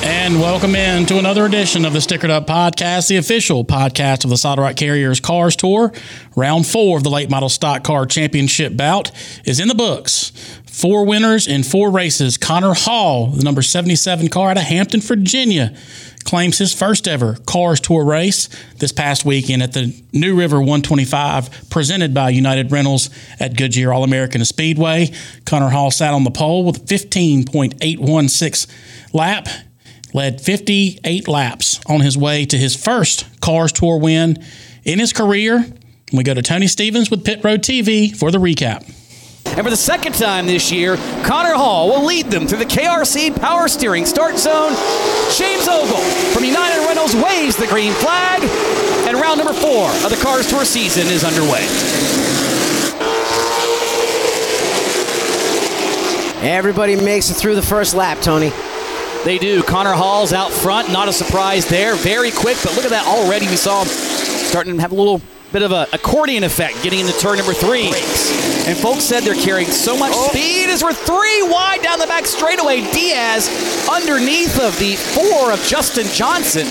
And welcome in to another edition of the Stickered Up Podcast, the official podcast of the Solid Rock Carriers Cars Tour. Round four of the Late Model Stock Car Championship bout is in the books. Four winners in four races. Conner Hall, the number 77 car out of Hampton, Virginia, claims his first ever Cars Tour race this past weekend at the New River 125, presented by United Rentals at Goodyear All American Speedway. Conner Hall sat on the pole with a 15.816 lap led 58 laps on his way to his first Cars Tour win in his career. We go to Tony Stevens with Pit Road TV for the recap. And for the second time this year, Conner Hall will lead them through the KRC Power Steering Start Zone. James Ogle from United Rentals waves the green flag, and round number four of the Cars Tour season is underway. Everybody makes it through the first lap, Tony. They do. Conner Hall's out front. Not a surprise there. Very quick, but look at that already. We saw him starting to have a little bit of an accordion effect getting into turn number three. And folks said they're carrying so much oh. speed as we're three wide down the back straightaway. Diaz underneath of the four of Justin Johnson.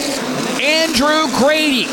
Andrew Grady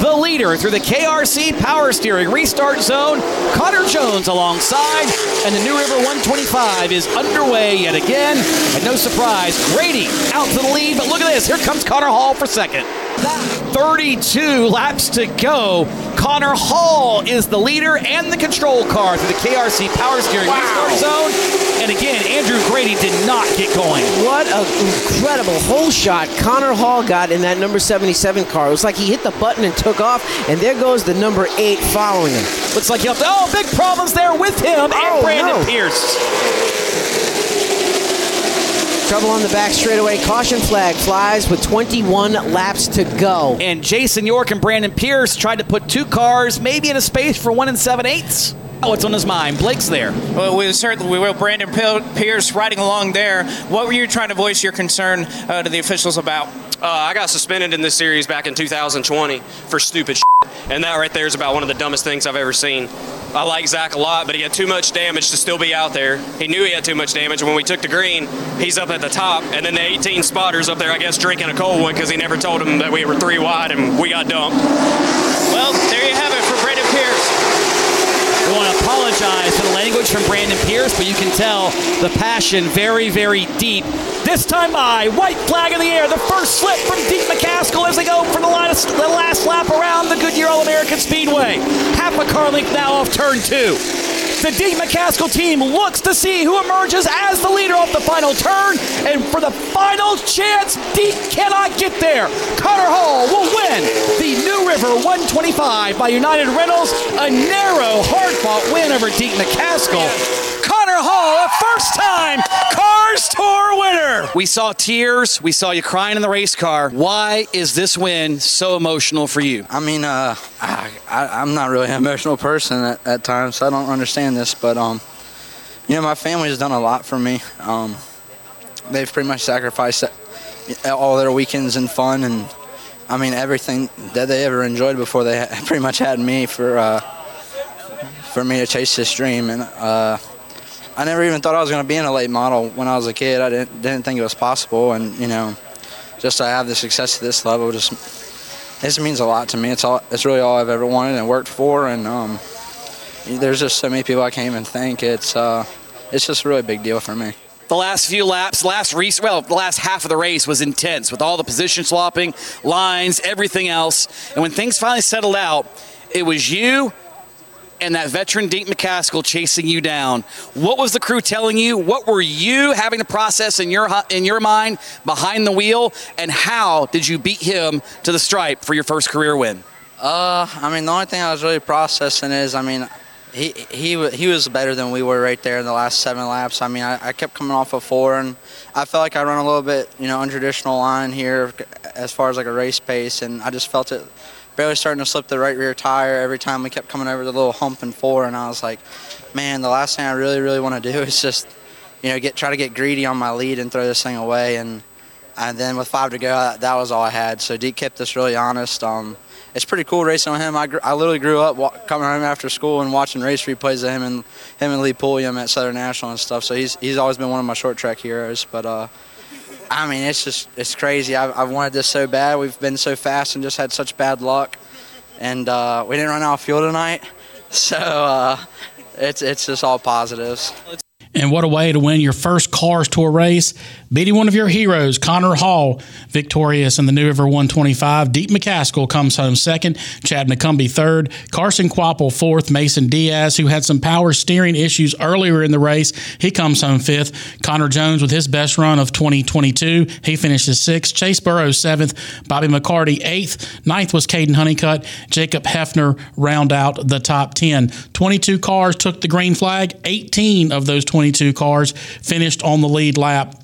the leader through the KRC power steering restart zone. Connor Jones alongside, and the New River 125 is underway yet again. And no surprise, Grady out to the lead, but look at this. Here comes Conner Hall for second. 32 laps to go. Conner Hall is the leader and the control car through the KRC power steering wow. restart zone. And again, Andrew Grady did not get going. What an incredible hole shot Conner Hall got in that number 77 car. It was like he hit the button and took off, and there goes the number eight following him. Looks like he'll. Oh, big problems there with him oh, and Brandon no. Pierce. Trouble on the back straightaway. Caution flag flies with 21 laps to go. And Jason York and Brandon Pierce tried to put two cars maybe in a space for one and seven eighths. Oh, what's on his mind? Blake's there. Well, we certainly we will. Brandon Pierce riding along there. What were you trying to voice your concern uh, to the officials about? Uh, I got suspended in this series back in 2020 for stupid shit. And that right there is about one of the dumbest things I've ever seen. I like Zach a lot, but he had too much damage to still be out there. He knew he had too much damage. When we took the green, he's up at the top, and then the 18 spotters up there, I guess, drinking a cold one because he never told them that we were three wide and we got dumped. Well, there you have it for Brandon Pierce. Apologize for the language from Brandon Pierce, but you can tell the passion very, very deep. This time by, white flag in the air, the first slip from Deac McCaskill as they go for the last, the last lap around the Goodyear All American Speedway. Half a car length now off turn two. The Deac McCaskill team looks to see who emerges as the leader off the final turn. And for the final chance, Deac cannot get there. Conner Hall will win the New River 125 by United Rentals. A narrow, hard fought win over Deac McCaskill. Conner Hall, a first time Cars Tour winner. We saw tears. We saw you crying in the race car. Why is this win so emotional for you? I mean, uh, I, am not really an emotional person at, at, times, so I don't understand this. But, um, you know, my family has done a lot for me. Um, they've pretty much sacrificed all their weekends and fun and, I mean, everything that they ever enjoyed before they pretty much had me for, uh, for me to chase this dream. And, uh, I never even thought I was going to be in a late model when I was a kid. I didn't didn't think it was possible, and you know, just to have the success at this level just this means a lot to me. It's all it's really all I've ever wanted and worked for, and um, there's just so many people I can't even thank. It's uh, it's just a really big deal for me. The last few laps, last race, well, the last half of the race was intense with all the position swapping, lines, everything else. And when things finally settled out, it was you and that veteran Deac McCaskill chasing you down. What was the crew telling you? What were you having to process in your in your mind behind the wheel? And how did you beat him to the stripe for your first career win? Uh, I mean, the only thing I was really processing is, I mean, he he he was better than we were right there in the last seven laps. I mean, I, I kept coming off of four, and I felt like I run a little bit, you know, untraditional line here as far as like a race pace, and I just felt it barely starting to slip the right rear tire every time we kept coming over the little hump in four, and I was like, man, the last thing I really really want to do is just, you know, get try to get greedy on my lead and throw this thing away, and and then with five to go, that, that was all I had. So Deac kept us really honest. Um, it's pretty cool racing with him. I, gr- I literally grew up wa- coming home after school and watching race replays of him and him and Lee Pulliam at Southern National and stuff. So he's he's always been one of my short track heroes. But uh, I mean, it's just it's crazy. I've, I've wanted this so bad. We've been so fast and just had such bad luck, and uh, we didn't run out of fuel tonight. So uh, it's it's just all positives. And what a way to win your first Cars Tour race, beating one of your heroes, Conner Hall, victorious in the New River 125. Deac McCaskill comes home second, Chad McCumbee third, Carson Kvapil fourth, Mason Diaz, who had some power steering issues earlier in the race, he comes home fifth. Connor Jones with his best run of 2022, he finishes sixth. Chase Burrows seventh, Bobby McCarty eighth, ninth was Caden Honeycutt, Jacob Heafner round out the top 10. 22 cars took the green flag, 18 of those 22 cars finished on the lead lap.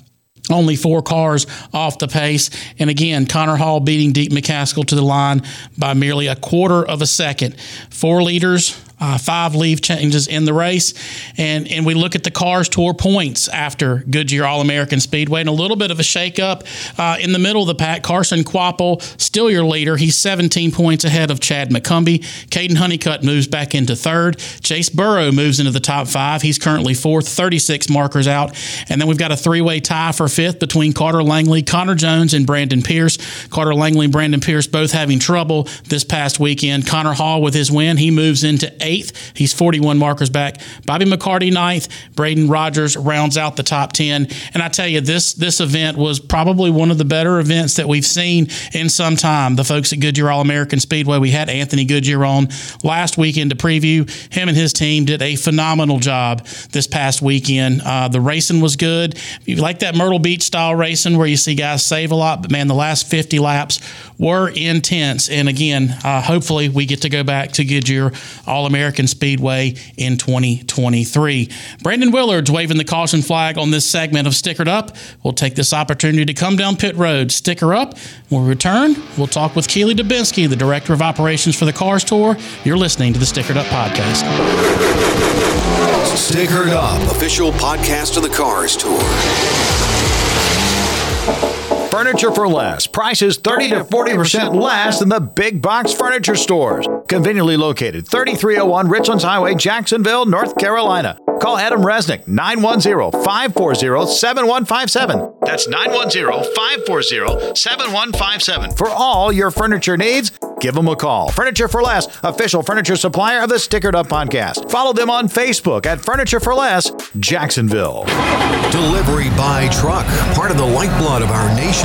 Only four cars off the pace. And again, Conner Hall beating Deac McCaskill to the line by merely a quarter of a second. Four leaders, uh, five leave changes in the race. And, and we look at the Cars Tour points after Goodyear All American Speedway and a little bit of a shakeup uh, in the middle of the pack. Carson Kvapil, still your leader. He's 17 points ahead of Chad McCumbee. Caden Honeycutt moves back into third. Chase Burrow moves into the top five. He's currently fourth, 36 markers out. And then we've got a three way tie for fifth between Carter Langley, Connor Jones, and Brandon Pierce. Carter Langley and Brandon Pierce both having trouble this past weekend. Conner Hall with his win, he moves into eighth. He's 41 markers back. Bobby McCarty ninth. Braden Rogers rounds out the top 10. And I tell you, this this event was probably one of the better events that we've seen in some time. The folks at Goodyear All American Speedway, we had Anthony Goodyear on last weekend to preview. Him and his team did a phenomenal job this past weekend. Uh, the racing was good. You like that Myrtle Beach style racing where you see guys save a lot, but man, the last 50 laps were intense. And again, uh, hopefully we get to go back to Goodyear All American Speedway in 2023. Brandon Willard's waving the caution flag on this segment of Stickered Up. We'll take this opportunity to come down pit road, sticker up. When we return, we'll talk with Keeley Dubensky, the Director of Operations for the Cars Tour. You're listening to the Stickered Up Podcast. Stickered Up, official podcast of the Cars Tour. Furniture for less. Prices 30 to 40% less than the big box furniture stores. Conveniently located 3301 Richlands Highway, Jacksonville, North Carolina. Call Adam Resnick 910-540-7157. That's 910-540-7157 for all your furniture needs. Give them a call. Furniture for Less, official furniture supplier of the Stickered Up podcast. Follow them on Facebook at Furniture for Less, Jacksonville. Delivery by truck, part of the lifeblood of our nation.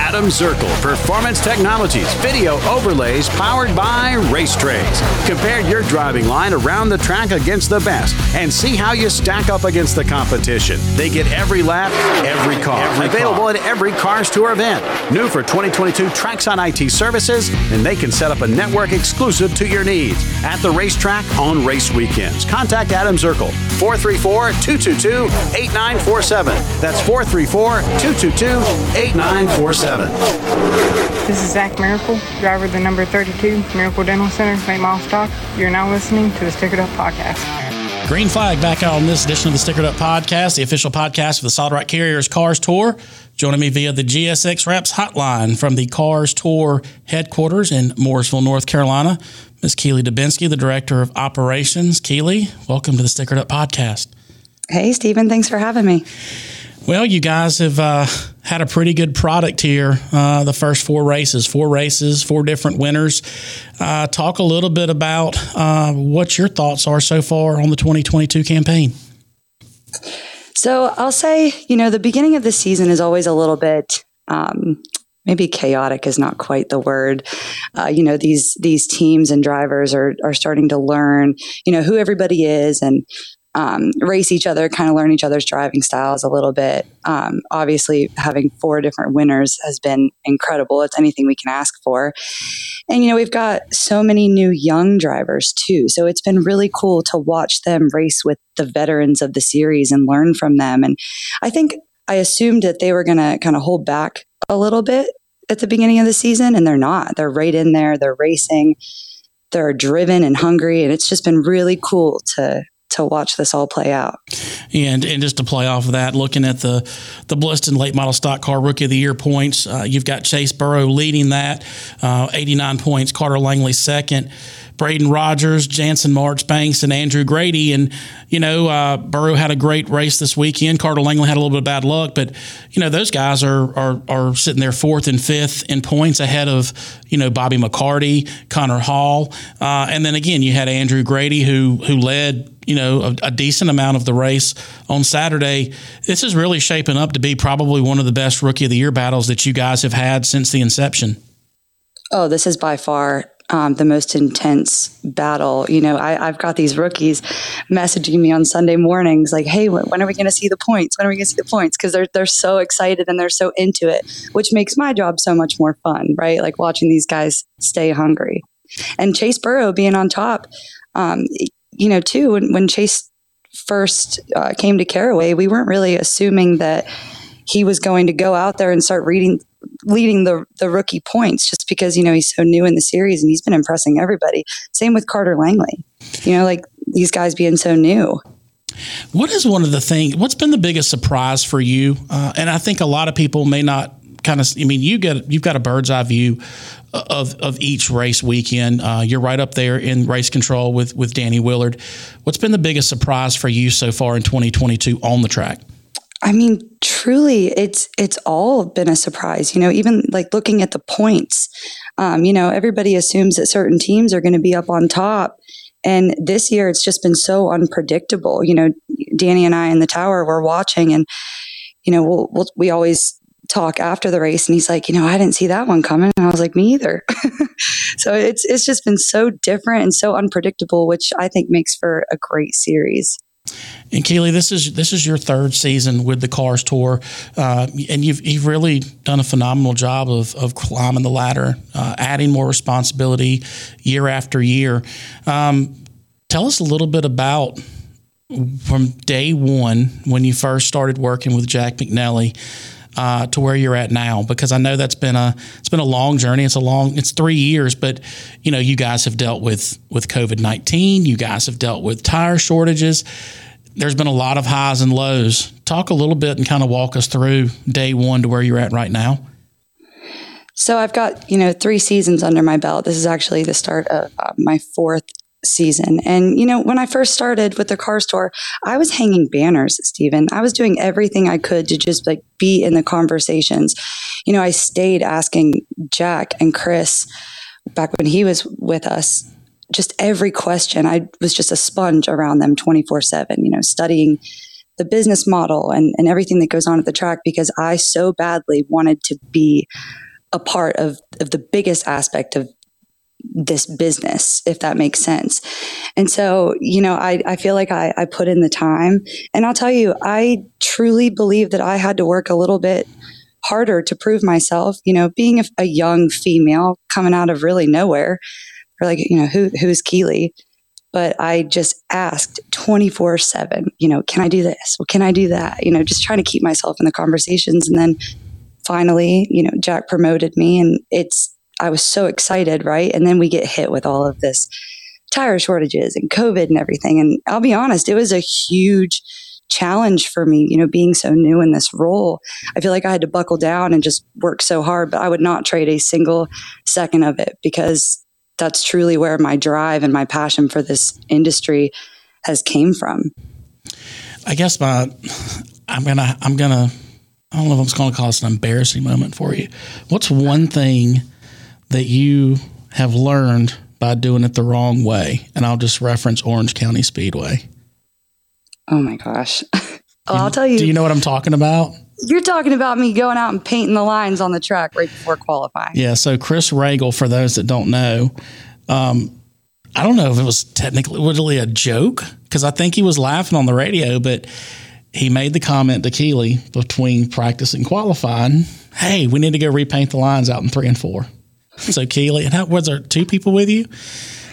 Adam Zirkle, Performance Technologies, video overlays powered by Race Trays. Compare your driving line around the track against the best and see how you stack up against the competition. They get every lap, every car. Available at every Cars Tour event. New for 2022 Traxon IT services, and they can set up a network exclusive to your needs at the racetrack on race weekends. Contact Adam Zirkle, 434 222 8947. That's 434 222 8947. This is Zach Miracle, driver of the number 32 Miracle Dental Center, St. Miles Stock. You're now listening to the Stickered Up Podcast. Green flag back out on this edition of the Stickered Up Podcast, the official podcast of the Solid Rock Carriers Cars Tour. Joining me via the GSX Reps hotline from the Cars Tour headquarters in Morrisville, North Carolina, Ms. Keeley Dubensky, the Director of Operations. Keeley, welcome to the Stickered Up Podcast. Hey, Stephen. Thanks for having me. Well, you guys have uh, had a pretty good product here. Uh, the first four races, four races, four different winners. Uh, talk a little bit about uh, what your thoughts are so far on the 2022 campaign. So I'll say, you know, the beginning of the season is always a little bit. Um, maybe chaotic is not quite the word. Uh, you know, these these teams and drivers are are starting to learn, you know, who everybody is and um, race each other, kind of learn each other's driving styles a little bit. Um, obviously, having four different winners has been incredible. It's anything we can ask for. And, you know, we've got so many new young drivers too. So it's been really cool to watch them race with the veterans of the series and learn from them. And I think I assumed that they were going to kind of hold back a little bit at the beginning of the season, and they're not. They're right in there, they're racing. They're driven and hungry, and it's just been really cool to to watch this all play out. And and just to play off of that, looking at the the Bliston Late Model Stock Car Rookie of the Year points, uh, you've got Chase Burrow leading that, uh, 89 points. Carter Langley second. Braden Rogers, Jansen Marchbanks, and Andrew Grady. And, you know, uh, Burrow had a great race this weekend. Carter Langley had a little bit of bad luck, but, you know, those guys are, are, are sitting there fourth and fifth in points ahead of, you know, Bobby McCarty, Conner Hall. Uh, and then again, you had Andrew Grady who, who led you know a, a, decent amount of the race on Saturday. This is really shaping up to be probably one of the best rookie of the year battles that you guys have had since the inception. Oh, this is by far um, the most intense battle. You know, I, have got these rookies messaging me on Sunday mornings like, "Hey, when are we going to see the points? When are we going to see the points?" Because they're they're so excited and they're so into it, which makes my job so much more fun, right? Like watching these guys stay hungry, and Chase Burrow being on top. Um, you know, too, when, when Chase first uh, came to Caraway, we weren't really assuming that he was going to go out there and start reading leading the the rookie points just because you know he's so new in the series and he's been impressing everybody. Same with Carter Langley. You know, like these guys being so new. What is one of the things? What's been the biggest surprise for you? Uh, and I think a lot of people may not kind of. I mean, you get you've got a bird's eye view of of each race weekend. Uh, you're right up there in race control with with Danny Willard. What's been the biggest surprise for you so far in 2022 on the track? I mean, truly, it's it's all been a surprise. You know, even like looking at the points. Um, you know, everybody assumes that certain teams are going to be up on top, and this year it's just been so unpredictable. You know, Danny and I in the tower were watching, and you know, we'll, we'll, we always talk after the race, and he's like, you know, I didn't see that one coming, and I was like, me either. so it's it's just been so different and so unpredictable, which I think makes for a great series. And Keeley, this is this is your third season with the Cars Tour, uh, and you've you've really done a phenomenal job of of climbing the ladder, uh, adding more responsibility year after year. Um, tell us a little bit about from day one when you first started working with Jack McNelly. Uh, to where you're at now because I know that's been a it's been a long journey. It's a long it's three years, but you know you guys have dealt with with COVID nineteen. You guys have dealt with tire shortages there's been a lot of highs and lows. Talk a little bit and kind of walk us through day one to where you're at right now. So I've got you know three seasons under my belt. This is actually the start of uh, my fourth season. And you know, when I first started with the Cars Tour, I was hanging banners, Stephen. I was doing everything I could to just like be in the conversations. You know, I stayed asking Jack and Chris back when he was with us just every question. I was just a sponge around them 24 7, you know, studying the business model and, and everything that goes on at the track because I so badly wanted to be a part of, of the biggest aspect of this business, if that makes sense. And so, you know, I, I feel like I, I put in the time. And I'll tell you, I truly believe that I had to work a little bit harder to prove myself. You know, being a, a young female coming out of really nowhere, or like, you know, who who's Keeley? But I just asked 24 7, you know, can I do this? Well, can I do that? You know, just trying to keep myself in the conversations. And then finally, you know, Jack promoted me and it's, I was so excited, right? And then we get hit with all of this tire shortages and COVID and everything. And I'll be honest, it was a huge challenge for me, you know, being so new in this role. I feel like I had to buckle down and just work so hard, but I would not trade a single second of it because that's truly where my drive and my passion for this industry has came from. I guess my I'm gonna I'm gonna I don't know if I'm gonna call this an embarrassing moment for you. What's one thing that you have learned by doing it the wrong way? And I'll just reference Orange County Speedway. Oh my gosh. I'll tell you. Do you know what I'm talking about? You're talking about me going out and painting the lines on the track right before qualifying. Yeah. So Chris Ragle, for those that don't know, um, I don't know if it was technically literally a joke because I think he was laughing on the radio, but he made the comment to Keeley between practice and qualifying, "Hey, we need to go repaint the lines out in three and four. So Keeley, and how was there two people with you?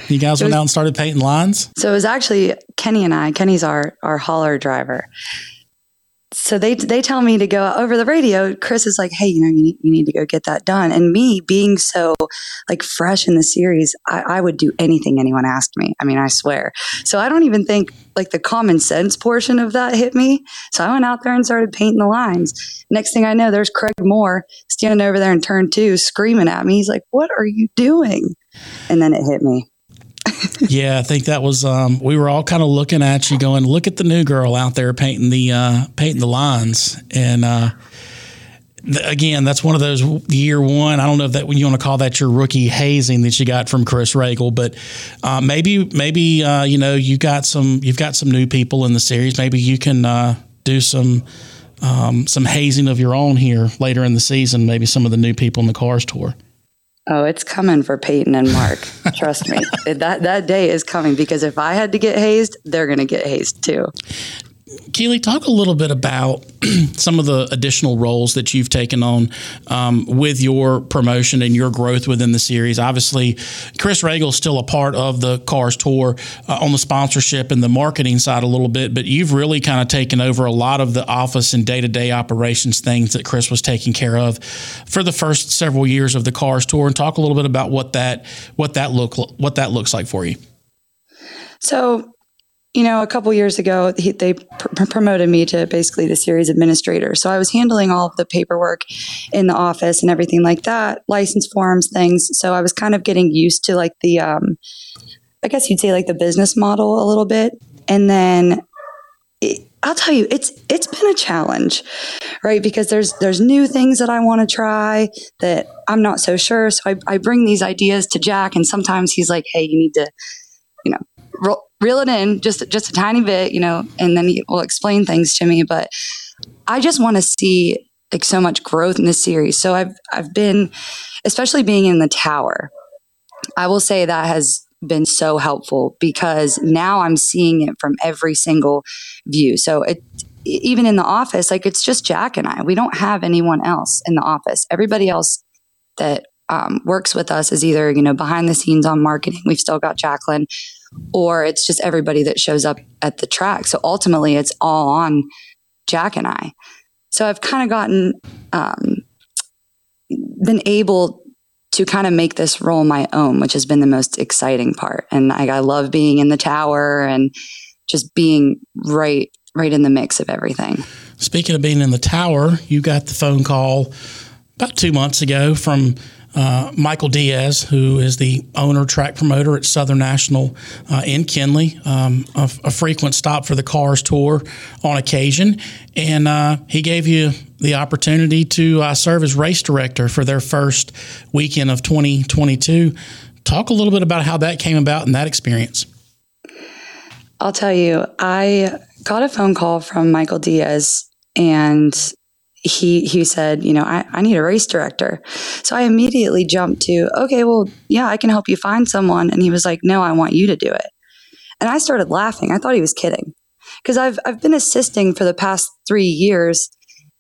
You guys went out and started painting lines. So it was actually Kenny and I. Kenny's our our hauler driver. So they they tell me to go over the radio. Chris is like, "Hey, you know, you need, you need to go get that done." And me being so like fresh in the series, I, I would do anything anyone asked me. I mean, I swear. So I don't even think like the common sense portion of that hit me. So I went out there and started painting the lines. Next thing I know, there's Craig Moore standing over there in turn two, screaming at me. He's like, "What are you doing?" And then it hit me yeah, I think that was. Um, we were all kind of looking at you, going, "Look at the new girl out there painting the uh, painting the lines." And uh, th- again, that's one of those year one. I don't know if that you want to call that your rookie hazing that you got from Chris Ragle, but uh, maybe maybe uh, you know you got some you've got some new people in the series. Maybe you can uh, do some. Um, some hazing of your own here later in the season. Maybe some of the new people in the cars tour. Oh, it's coming for Peyton and Mark. Trust me. That that day is coming because if I had to get hazed, they're going to get hazed too. Keeley, talk a little bit about some of the additional roles that you've taken on um, with your promotion and your growth within the series. Obviously, Chris Ragle is still a part of the Cars Tour uh, on the sponsorship and the marketing side a little bit, but you've really kind of taken over a lot of the office and day to day operations things that Chris was taking care of for the first several years of the Cars Tour. And talk a little bit about what that what that look what that looks like for you. So you know, a couple years ago, he, they pr- promoted me to basically the series administrator. So I was handling all of the paperwork in the office and everything like that, license forms, things. So I was kind of getting used to like the, um, I guess you'd say like the business model a little bit. And then it, I'll tell you, it's it's been a challenge, right? Because there's there's new things that I want to try that I'm not so sure. So I, I bring these ideas to Jack, and sometimes he's like, "Hey, you need to, you know, roll, reel it in just just a tiny bit, you know, and then he will explain things to me. But I just want to see like so much growth in this series. So I've I've been, especially being in the tower, I will say that has been so helpful because now I'm seeing it from every single view. So it even in the office, like it's just Jack and I. We don't have anyone else in the office. Everybody else that um, works with us is either you know behind the scenes on marketing. We've still got Jacqueline or it's just everybody that shows up at the track. So ultimately, it's all on Jack and I. So I've kind of gotten, um, been able to kind of make this role my own, which has been the most exciting part. And I, I love being in the tower and just being right, right in the mix of everything. Speaking of being in the tower, you got the phone call about two months ago from uh, Michael Diaz, who is the owner track promoter at Southern National uh, in Kenly, um, a, a, frequent stop for the Cars Tour on occasion, and uh, he gave you the opportunity to uh, serve as race director for their first weekend of 2022. Talk a little bit about how that came about and that experience. I'll tell you, I got a phone call from Michael Diaz and he he said, you know, I, I need a race director. So I immediately jumped to, okay, well, yeah, I can help you find someone. And he was like, no, I want you to do it. And I started laughing. I thought he was kidding because I've I've been assisting for the past three years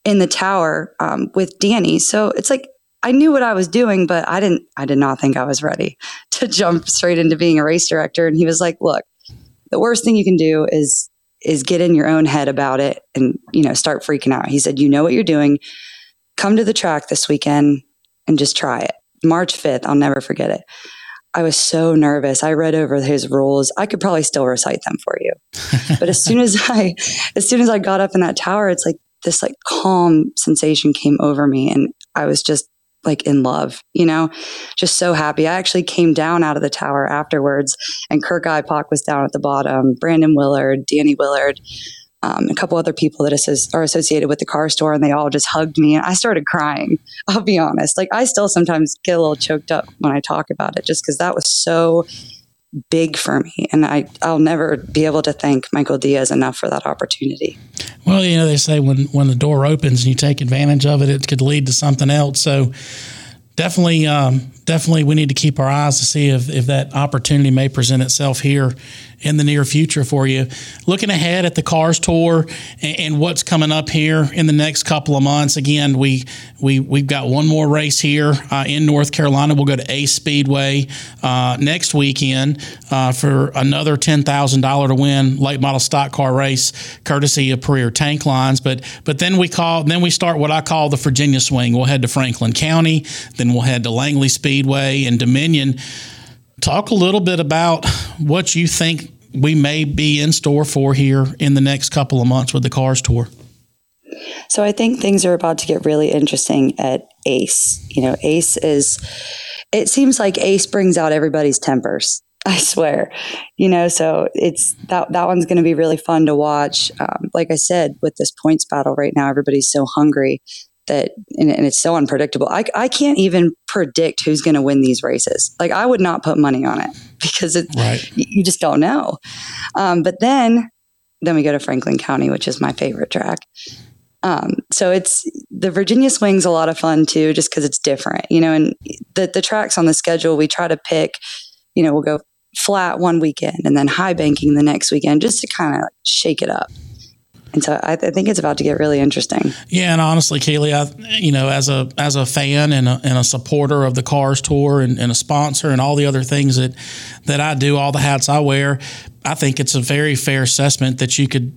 in the tower um, with Danny. So it's like I knew what I was doing, but I didn't. I did not think I was ready to jump straight into being a race director. And he was like, "Look, the worst thing you can do is is get in your own head about it and you know start freaking out. He said you know what you're doing. Come to the track this weekend and just try it. March 5th i'll never forget it. I was so nervous. I read over his rules. I could probably still recite them for you. But as soon as i as soon as i got up in that tower it's like this like calm sensation came over me and i was just like in love, you know, just so happy. I actually came down out of the tower afterwards, and Kirk Ipock was down at the bottom, Brandon Willard, Danny Willard, um, a couple other people that are associated with the Cars Tour, and they all just hugged me. And I started crying. I'll be honest. Like, I still sometimes get a little choked up when I talk about it just because that was so big for me. And I, I'll never be able to thank Michael Diaz enough for that opportunity. Well, you know, they say when, when the door opens and you take advantage of it, it could lead to something else. So definitely, um, definitely we need to keep our eyes to see if, if that opportunity may present itself here in the near future for you. Looking ahead at the Cars Tour and, and, what's coming up here in the next couple of months. Again, we we we've got one more race here uh, in North Carolina. We'll go to Ace Speedway uh, next weekend uh, for another ten thousand dollar to win late model stock car race, courtesy of Premier Tank Lines. But but then we call then we start what I call the Virginia Swing. We'll head to Franklin County, then we'll head to Langley Speedway and Dominion. Talk a little bit about what you think we may be in store for here in the next couple of months with the Cars Tour? So I think things are about to get really interesting at Ace. You know, Ace is, it seems like Ace brings out everybody's tempers. I swear, you know, so it's that that one's going to be really fun to watch. Um, like I said, with this points battle right now, everybody's so hungry that and, and, it's so unpredictable. I, I can't even predict who's going to win these races. Like I would not put money on it because it, right. you just don't know. Um, but then then we go to Franklin County, which is my favorite track. Um, so it's the Virginia swing's a lot of fun too, just because it's different, you know. And the the tracks on the schedule, we try to pick. You know, we'll go flat one weekend and then high banking the next weekend, just to kind of like shake it up. And so I, I, think it's about to get really interesting. Yeah, and honestly, Keeley, I you know as a as a fan and a, and a supporter of the Cars Tour and, and a sponsor and all the other things that that I do, all the hats I wear, I think it's a very fair assessment that you could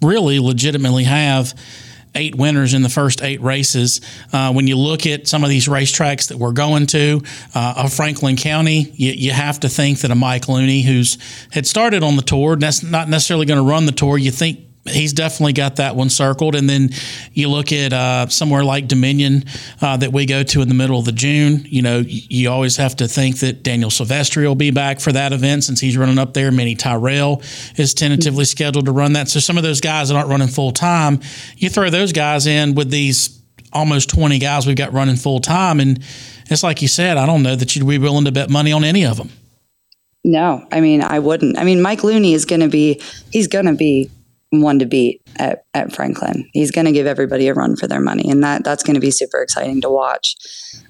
really legitimately have eight winners in the first eight races. Uh, when you look at some of these racetracks that we're going to, uh, of Franklin County, you, you, have to think that a Mike Looney, who's had started on the tour, that's not necessarily going to run the tour. You think he's definitely got that one circled. And then you look at uh, somewhere like Dominion uh, that we go to in the middle of the June. You know, you always have to think that Daniel Silvestri will be back for that event since he's running up there. Minnie Tyrell is tentatively scheduled to run that. So some of those guys that aren't running full time, you throw those guys in with these almost 20 guys we've got running full time. And it's like you said, I don't know that you'd be willing to bet money on any of them. No, I mean, I wouldn't. I mean, Mike Looney is going to be, he's going to be one to beat at, at Franklin. He's going to give everybody a run for their money, and that that's going to be super exciting to watch.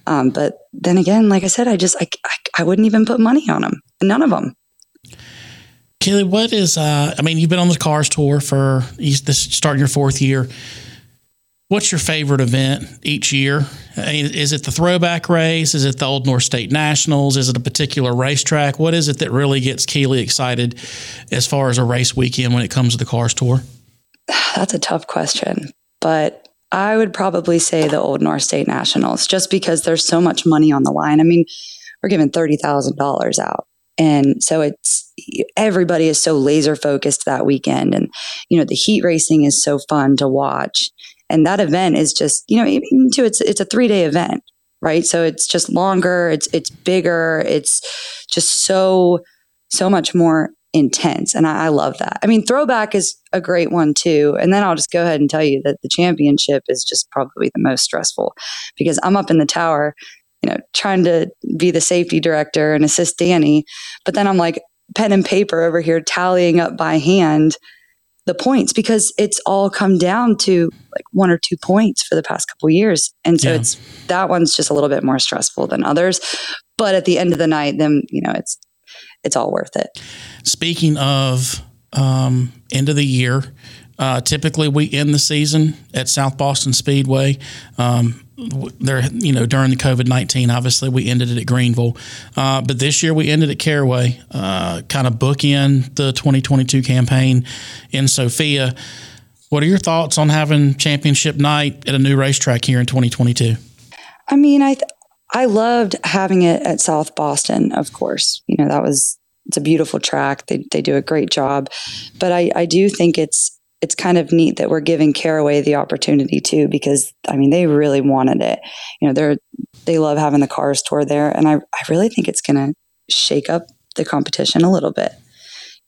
Um, but then again, like I said, I just I, I, I wouldn't even put money on him. None of them. Kelly, what is? Uh, I mean, you've been on the Cars tour for this starting your fourth year. What's your favorite event each year? Is it the throwback race? Is it the Old North State Nationals? Is it a particular racetrack? What is it that really gets Keeley excited as far as a race weekend when it comes to the Cars Tour? That's a tough question, but I would probably say the Old North State Nationals just because there's so much money on the line. I mean, we're giving $30,000 out. And so it's everybody is so laser focused that weekend. And, you know, the heat racing is so fun to watch and that event is just you know even too it's it's a three day event right? So it's just longer it's it's bigger it's just so so much more intense and I, I, love that. I mean throwback is a great one too and then i'll just go ahead and tell you that the championship is just probably the most stressful because i'm up in the tower you know trying to be the safety director and assist danny but then i'm like pen and paper over here tallying up by hand the points because it's all come down to like one or two points for the past couple years. And so yeah. it's that one's just a little bit more stressful than others. But at the end of the night, then you know it's it's all worth it. Speaking of um, end of the year, uh, typically we end the season at South Boston Speedway. Um, there, you know, during the COVID nineteen, obviously we ended it at Greenville, uh, but this year we ended at Caraway, uh, kind of bookend the 2022 campaign in Sophia. What are your thoughts on having championship night at a new racetrack here in 2022? I mean, I th- I loved having it at South Boston. Of course, you know that was it's a beautiful track. They they do a great job, but I I do think it's it's kind of neat that we're giving Caraway the opportunity too, because I mean, they really wanted it. You know, they're, they love having the cars tour there. And I, I really think it's going to shake up the competition a little bit.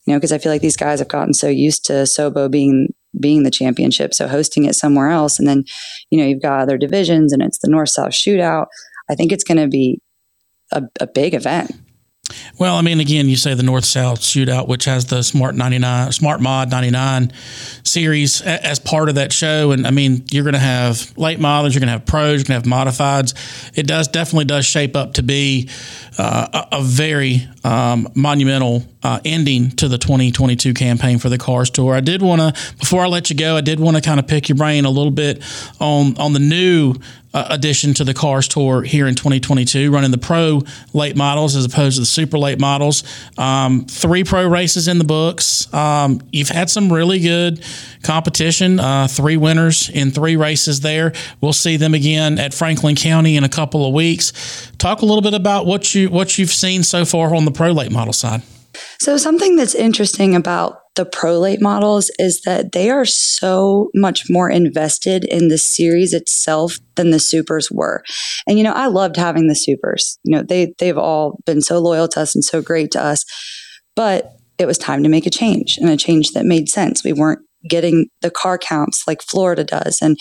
You know, because I feel like these guys have gotten so used to Sobo being being the championship, so hosting it somewhere else, and then you know you've got other divisions, and it's the North South Shootout. I think it's going to be a, a big event. Well, I mean, again, you say the North South Shootout, which has the Smart 99, Smart Mod 99 series as part of that show. And I mean, you're going to have late models, you're going to have pros, you're going to have modifieds. It does definitely does shape up to be uh, a, a, very um, monumental uh, ending to the 2022 campaign for the Cars Tour. I did want to, before I let you go, I did want to kind of pick your brain a little bit on on the new uh, addition to the Cars Tour here in 2022, running the pro late models as opposed to the super late models. Um, three pro races in the books. Um, you've had some really good competition, uh, three winners in three races there. We'll see them again at Franklin County in a couple of weeks. Talk a little bit about what you what you've seen so far on the pro late model side. So something that's interesting about the prolate models is that they are so much more invested in the series itself than the supers were. And you know, I loved having the supers. You know, they they've all been so loyal to us and so great to us. But it was time to make a change and a change that made sense. We weren't getting the car counts like Florida does and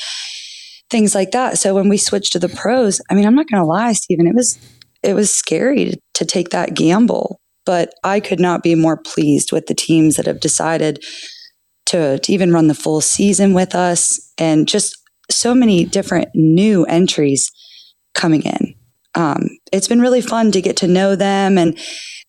things like that. So when we switched to the pros, I mean, I'm not going to lie, Stephen, it was it was scary to take that gamble but I could not be more pleased with the teams that have decided to, to even run the full season with us and just so many different new entries coming in. Um, it's been really fun to get to know them. And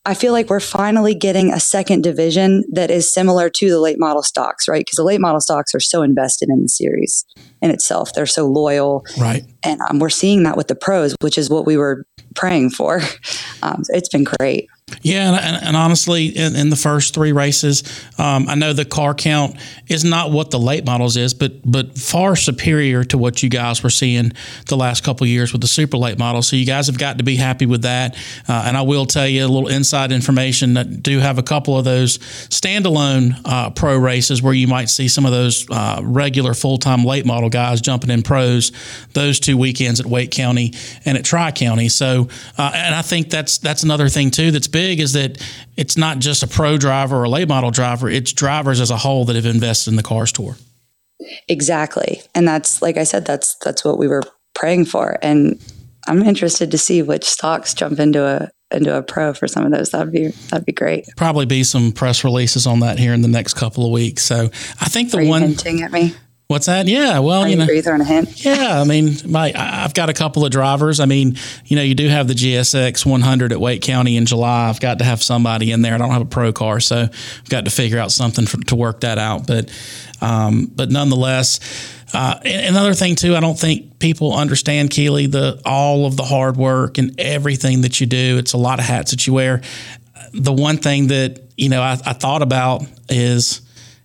I feel like we're finally getting a second division that is similar to the late model stocks, right? Because the late model stocks are so invested in the series in itself. They're so loyal. Right. And um, we're seeing that with the pros, which is what we were praying for. Um, it's been great. Yeah, and, and honestly, in, in, the first three races, um, I know the car count is not what the late models is, but but far superior to what you guys were seeing the last couple years with the super late models. So you guys have got to be happy with that. Uh, and I will tell you a little inside information that do have a couple of those standalone uh, pro races where you might see some of those uh, regular full time late model guys jumping in pros those two weekends at Wake County and at Tri County. So, uh, and I think that's that's another thing too that's big is that it's not just a pro driver or a late model driver, it's drivers as a whole that have invested in the cars tour. Exactly. And that's like I said, that's that's what we were praying for. And I'm interested to see which stocks jump into a into a pro for some of those. That'd be that'd be great. Probably be some press releases on that here in the next couple of weeks. So I think the one hinting at me. What's that? Yeah, well, Are you, you know, breather and a hint. Yeah, I mean, my I've got a couple of drivers. I mean, you know, you do have the GSX 100 at Wake County in July. I've got to have somebody in there. I don't have a pro car, so I've got to figure out something for, to work that out. But, um, but nonetheless. Uh, another thing too, I don't think people understand Keeley the all of the hard work and everything that you do. It's a lot of hats that you wear. The one thing that you know I, I thought about is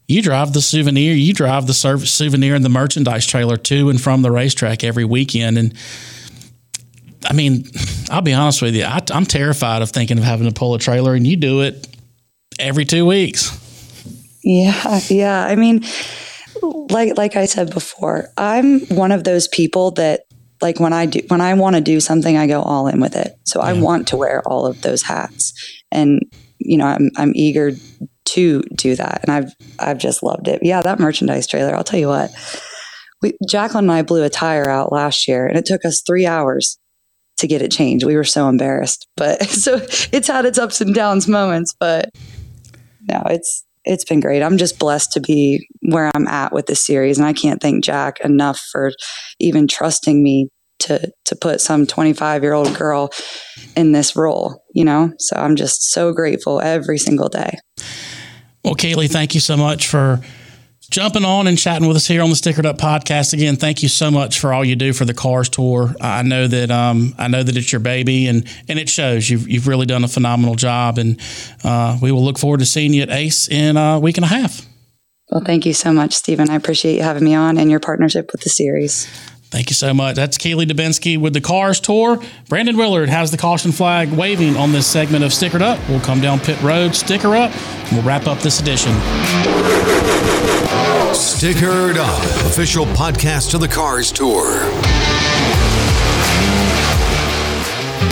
you drive the souvenir, you drive the service souvenir and the merchandise trailer to and from the racetrack every weekend. And I mean, I'll be honest with you, I, am terrified of thinking of having to pull a trailer, and you do it every two weeks. Yeah, yeah. I mean, like like I said before, I'm one of those people that like when I do when I want to do something, I go all in with it. So yeah. I want to wear all of those hats, and you know, I'm I'm eager to do that. And I've I've just loved it. Yeah, that merchandise trailer, I'll tell you what. We, Jacqueline and I blew a tire out last year and it took us three hours to get it changed. We were so embarrassed. But so it's had its ups and downs moments, but no, it's it's been great. I'm just blessed to be where I'm at with this series. And I can't thank Jack enough for even trusting me to to put some 25 year old girl in this role, you know? So I'm just so grateful every single day. Well, Kaylee, thank you so much for jumping on and chatting with us here on the Stickered Up podcast. Again, thank you so much for all you do for the Cars Tour. I know that um, I know that it's your baby, and and it shows. You've you've really done a phenomenal job, and uh, we will look forward to seeing you at Ace in a week and a half. Well, thank you so much, Stephen. I appreciate you having me on and your partnership with the series. Thank you so much. That's Keeley Dubensky with the Cars Tour. Brandon Willard has the caution flag waving on this segment of Stickered Up. We'll come down pit road, sticker up, and we'll wrap up this edition. Stickered Up, official podcast of the Cars Tour.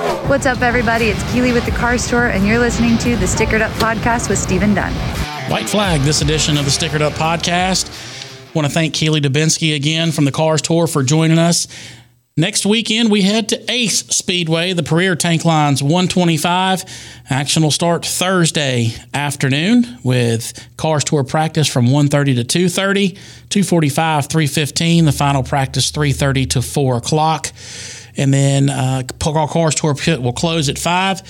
What's up, everybody? It's Keeley with the Cars Tour, and you're listening to the Stickered Up Podcast with Stephen Dunn. White flag this edition of the Stickered Up Podcast. I Want to thank Keeley Dubensky again from the Cars Tour for joining us. Next weekend, we head to Ace Speedway, the Premier Tank Lines 125. Action will start Thursday afternoon with Cars Tour practice from 1.30 to 2.30, 2.45, 3.15, the final practice 3.30 to 4 o'clock. And then uh, Cars Tour pit will close at 5.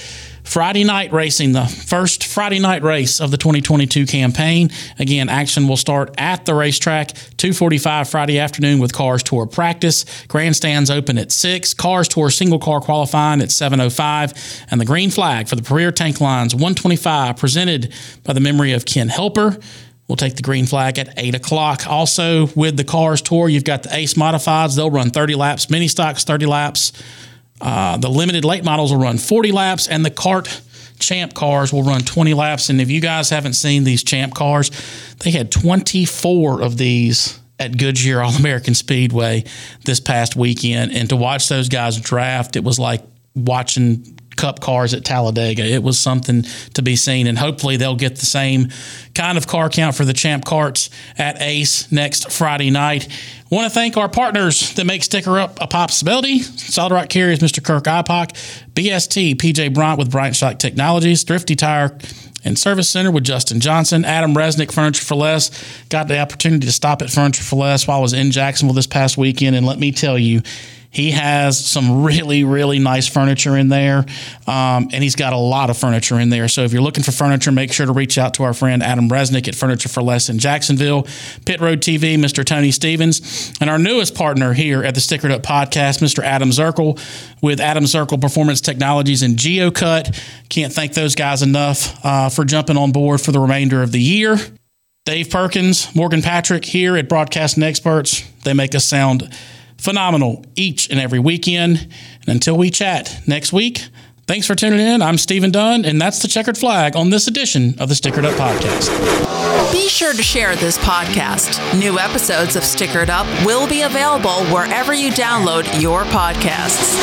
Friday night racing, the first Friday night race of the 2022 campaign. Again, action will start at the racetrack, 2:45 Friday afternoon with Cars Tour practice. Grandstands open at 6. Cars Tour single car qualifying at 7:05, and the green flag for the Premier Tank Lines 125 presented by the memory of Ken Helper. We'll take the green flag at 8 o'clock. Also, with the Cars Tour, you've got the Ace Modifieds. They'll run 30 laps, mini stocks 30 laps. Uh, the limited late models will run 40 laps, and the CART champ cars will run 20 laps. And if you guys haven't seen these champ cars, they had 24 of these at Goodyear All American Speedway this past weekend. And to watch those guys draft, it was like watching Cup cars at Talladega. It was something to be seen, and hopefully they'll get the same kind of car count for the Champ Carts at Ace next Friday night. Want to thank our partners that make Sticker Up a possibility. Solid Rock Carriers, Mr. Kirk Ipock, BST, PJ Bryant with Bryant Shock Technologies, Thrifty Tire and Service Center with Justin Johnson, Adam Resnick, Furniture for Less. Got the opportunity to stop at Furniture for Less while I was in Jacksonville this past weekend, and let me tell you, he has some really, really nice furniture in there, um, and he's got a lot of furniture in there. So if you're looking for furniture, make sure to reach out to our friend Adam Resnick at Furniture for Less in Jacksonville, Pit Road TV, Mr. Tony Stevens, and our newest partner here at the Stickered Up Podcast, Mr. Adam Zirkle with Adam Zirkle Performance Technologies and GeoCut. Can't thank those guys enough uh, for jumping on board for the remainder of the year. Dave Perkins, Morgan Patrick here at Broadcasting Experts. They make us sound phenomenal each and every weekend. And until we chat next week, thanks for tuning in. I'm Stephen Dunn, and that's the checkered flag on this edition of the Stickered Up Podcast. Be sure to share this podcast. New episodes of Stickered Up will be available wherever you download your podcasts.